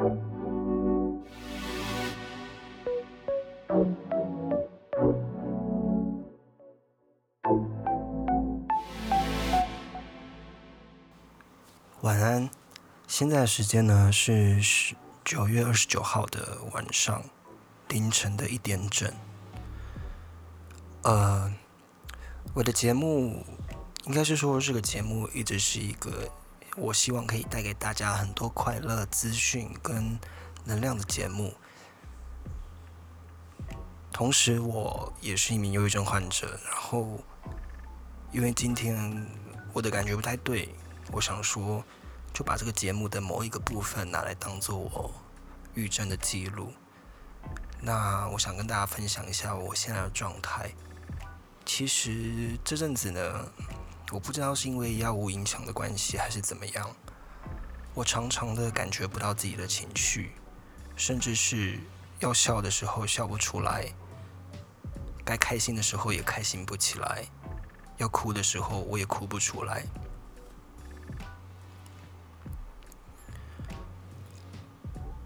晚安，现在的时间呢是十九月二十九号的晚上凌晨的一点整。呃，我的节目应该是说这个节目一直是一个我希望可以带给大家很多快乐资讯跟能量的节目。同时，我也是一名忧郁症患者，然后因为今天我的感觉不太对。我想说，就把这个节目的某一个部分拿来当做我预症的记录。那我想跟大家分享一下我现在的状态。其实这阵子呢，我不知道是因为药物影响的关系还是怎么样，我常常的感觉不到自己的情绪，甚至是要笑的时候笑不出来，该开心的时候也开心不起来，要哭的时候我也哭不出来。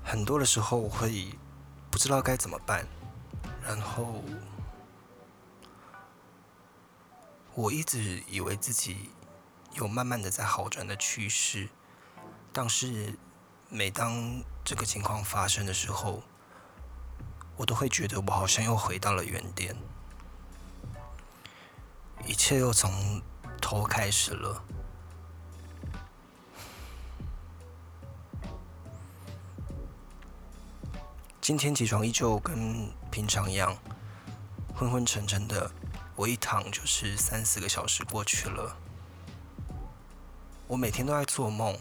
很多的时候我会不知道该怎么办，然后我一直以为自己有慢慢的在好转的趋势，但是每当这个情况发生的时候，我都会觉得我好像又回到了原点，一切又从头开始了。今天起床依旧跟平常一样，昏昏沉沉的。我一躺就是三四个小时过去了。我每天都在做梦，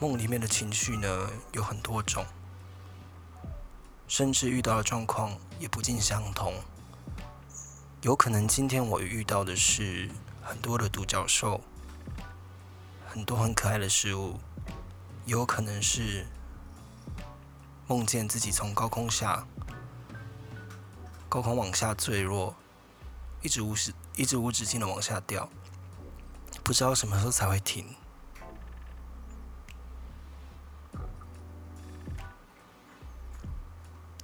梦里面的情绪呢有很多种，甚至遇到的状况也不尽相同。有可能今天我遇到的是很多的独角兽，很多很可爱的事物，也有可能是。梦见自己从高空下，高空往下坠落，一直无止一直无止境的往下掉，不知道什么时候才会停。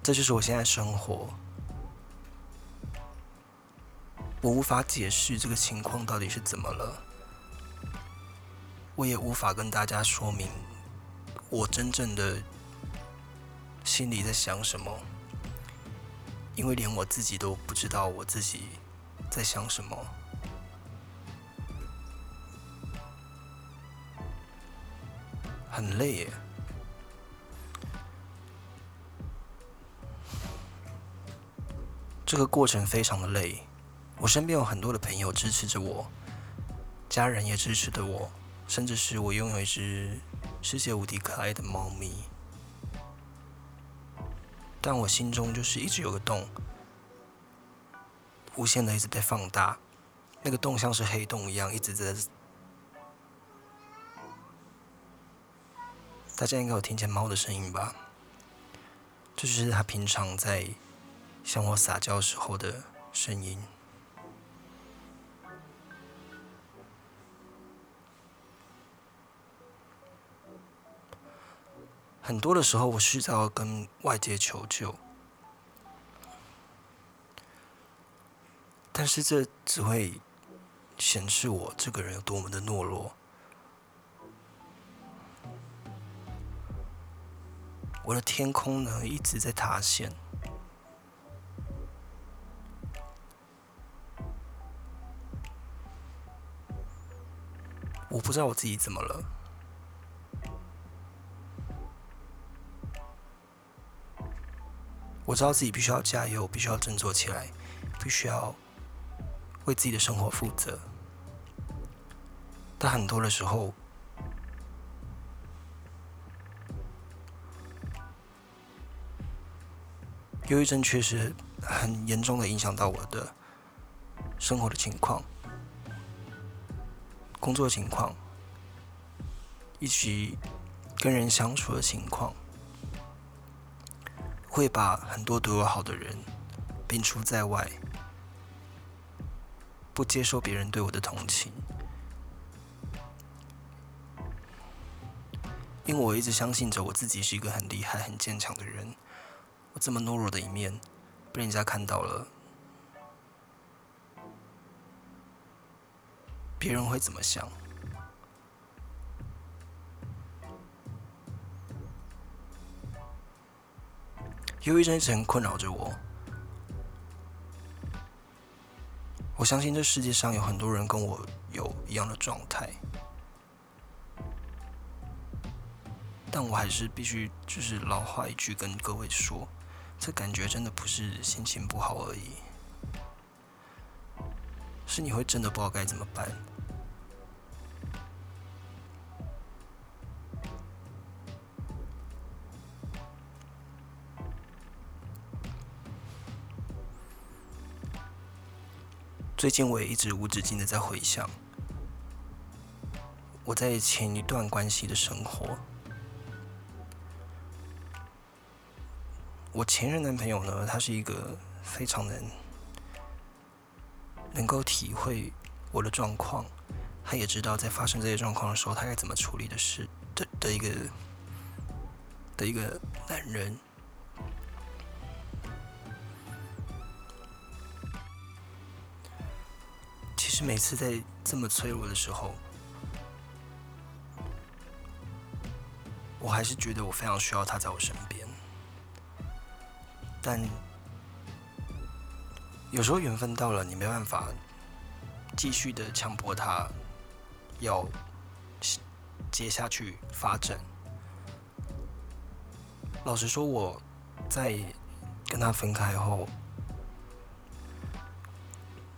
这就是我现在生活，我无法解释这个情况到底是怎么了，我也无法跟大家说明我真正的。心里在想什么？因为连我自己都不知道我自己在想什么，很累耶。这个过程非常的累，我身边有很多的朋友支持着我，家人也支持着我，甚至是我拥有一只世界无敌可爱的猫咪。但我心中就是一直有个洞，无限的一直在放大，那个洞像是黑洞一样一直在。大家应该有听见猫的声音吧？这就是它平常在向我撒娇时候的声音。很多的时候，我需要跟外界求救，但是这只会显示我这个人有多么的懦弱。我的天空呢，一直在塌陷，我不知道我自己怎么了。我知道自己必须要加油，必须要振作起来，必须要为自己的生活负责。但很多的时候，忧郁症确实很严重的影响到我的生活的情况、工作情况，以及跟人相处的情况。会把很多对我好的人摒除在外，不接受别人对我的同情。因为我一直相信着我自己是一个很厉害、很坚强的人。我这么懦弱的一面被人家看到了，别人会怎么想？忧郁症一直很困扰着我。我相信这世界上有很多人跟我有一样的状态。但我还是必须，就是老话一句跟各位说，这感觉真的不是心情不好而已，是你会真的不知道该怎么办。最近我也一直无止境的在回想我在前一段关系的生活。我前任男朋友呢，他是一个非常能能够体会我的状况，他也知道在发生这些状况的时候，他该怎么处理的事的的一个的一个男人。其实每次在这么脆弱的时候，我还是觉得我非常需要他在我身边。但有时候缘分到了，你没办法继续的强迫他要接下去发展。老实说，我在跟他分开后，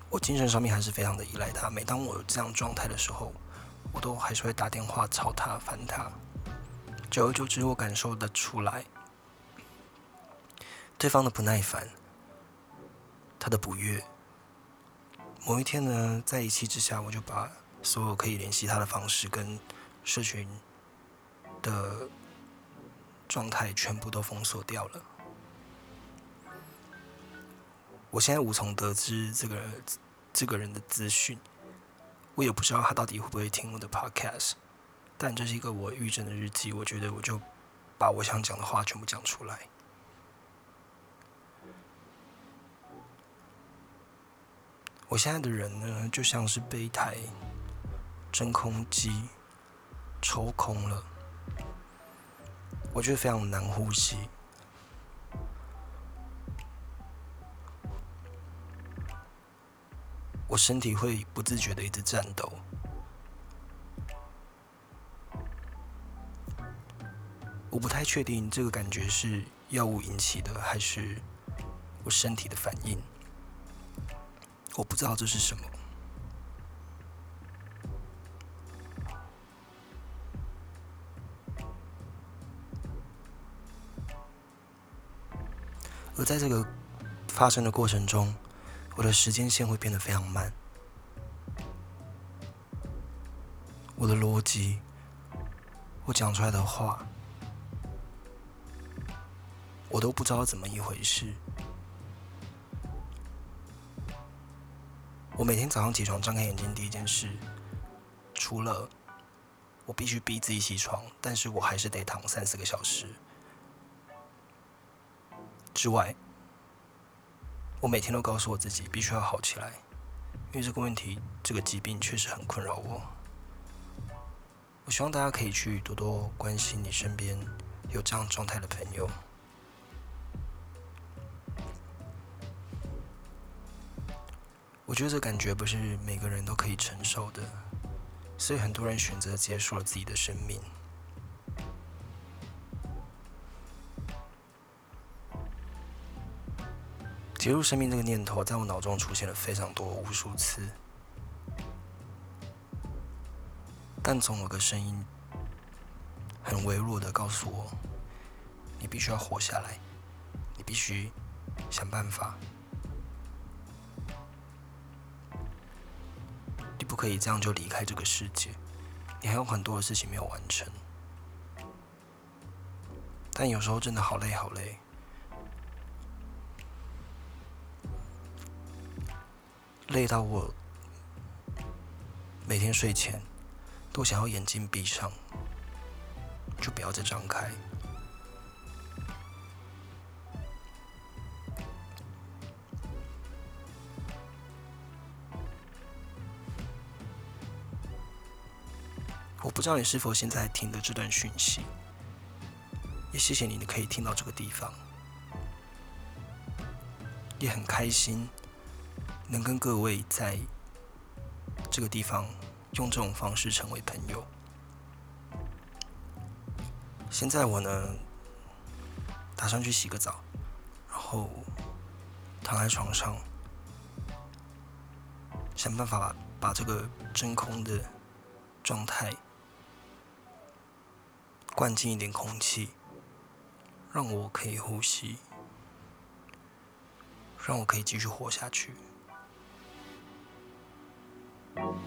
我精神上面还是非常的依赖他。每当我有这样状态的时候，我都还是会打电话吵他、烦他。久而久之，我感受得出来。对方的不耐烦，他的不悦。某一天呢，在一气之下，我就把所有可以联系他的方式跟社群的状态全部都封锁掉了。我现在无从得知这个这个人的资讯，我也不知道他到底会不会听我的 podcast。但这是一个我预诊的日记，我觉得我就把我想讲的话全部讲出来。我现在的人呢，就像是被一台真空机抽空了，我觉得非常难呼吸，我身体会不自觉的一直颤抖，我不太确定这个感觉是药物引起的，还是我身体的反应。我不知道这是什么，而在这个发生的过程中，我的时间线会变得非常慢，我的逻辑，我讲出来的话，我都不知道怎么一回事。我每天早上起床，张开眼睛，第一件事，除了我必须逼自己起床，但是我还是得躺三四个小时之外，我每天都告诉我自己必须要好起来，因为这个问题，这个疾病确实很困扰我。我希望大家可以去多多关心你身边有这样状态的朋友。我觉得这感觉不是每个人都可以承受的，所以很多人选择结束了自己的生命。结束生命这个念头，在我脑中出现了非常多、无数次，但总有个声音很微弱的告诉我：你必须要活下来，你必须想办法。你不可以这样就离开这个世界，你还有很多的事情没有完成。但有时候真的好累好累，累到我每天睡前都想要眼睛闭上，就不要再张开。我不知道你是否现在听的这段讯息，也谢谢你，你可以听到这个地方，也很开心能跟各位在这个地方用这种方式成为朋友。现在我呢，打算去洗个澡，然后躺在床上，想办法把把这个真空的状态。灌进一点空气，让我可以呼吸，让我可以继续活下去。Bye.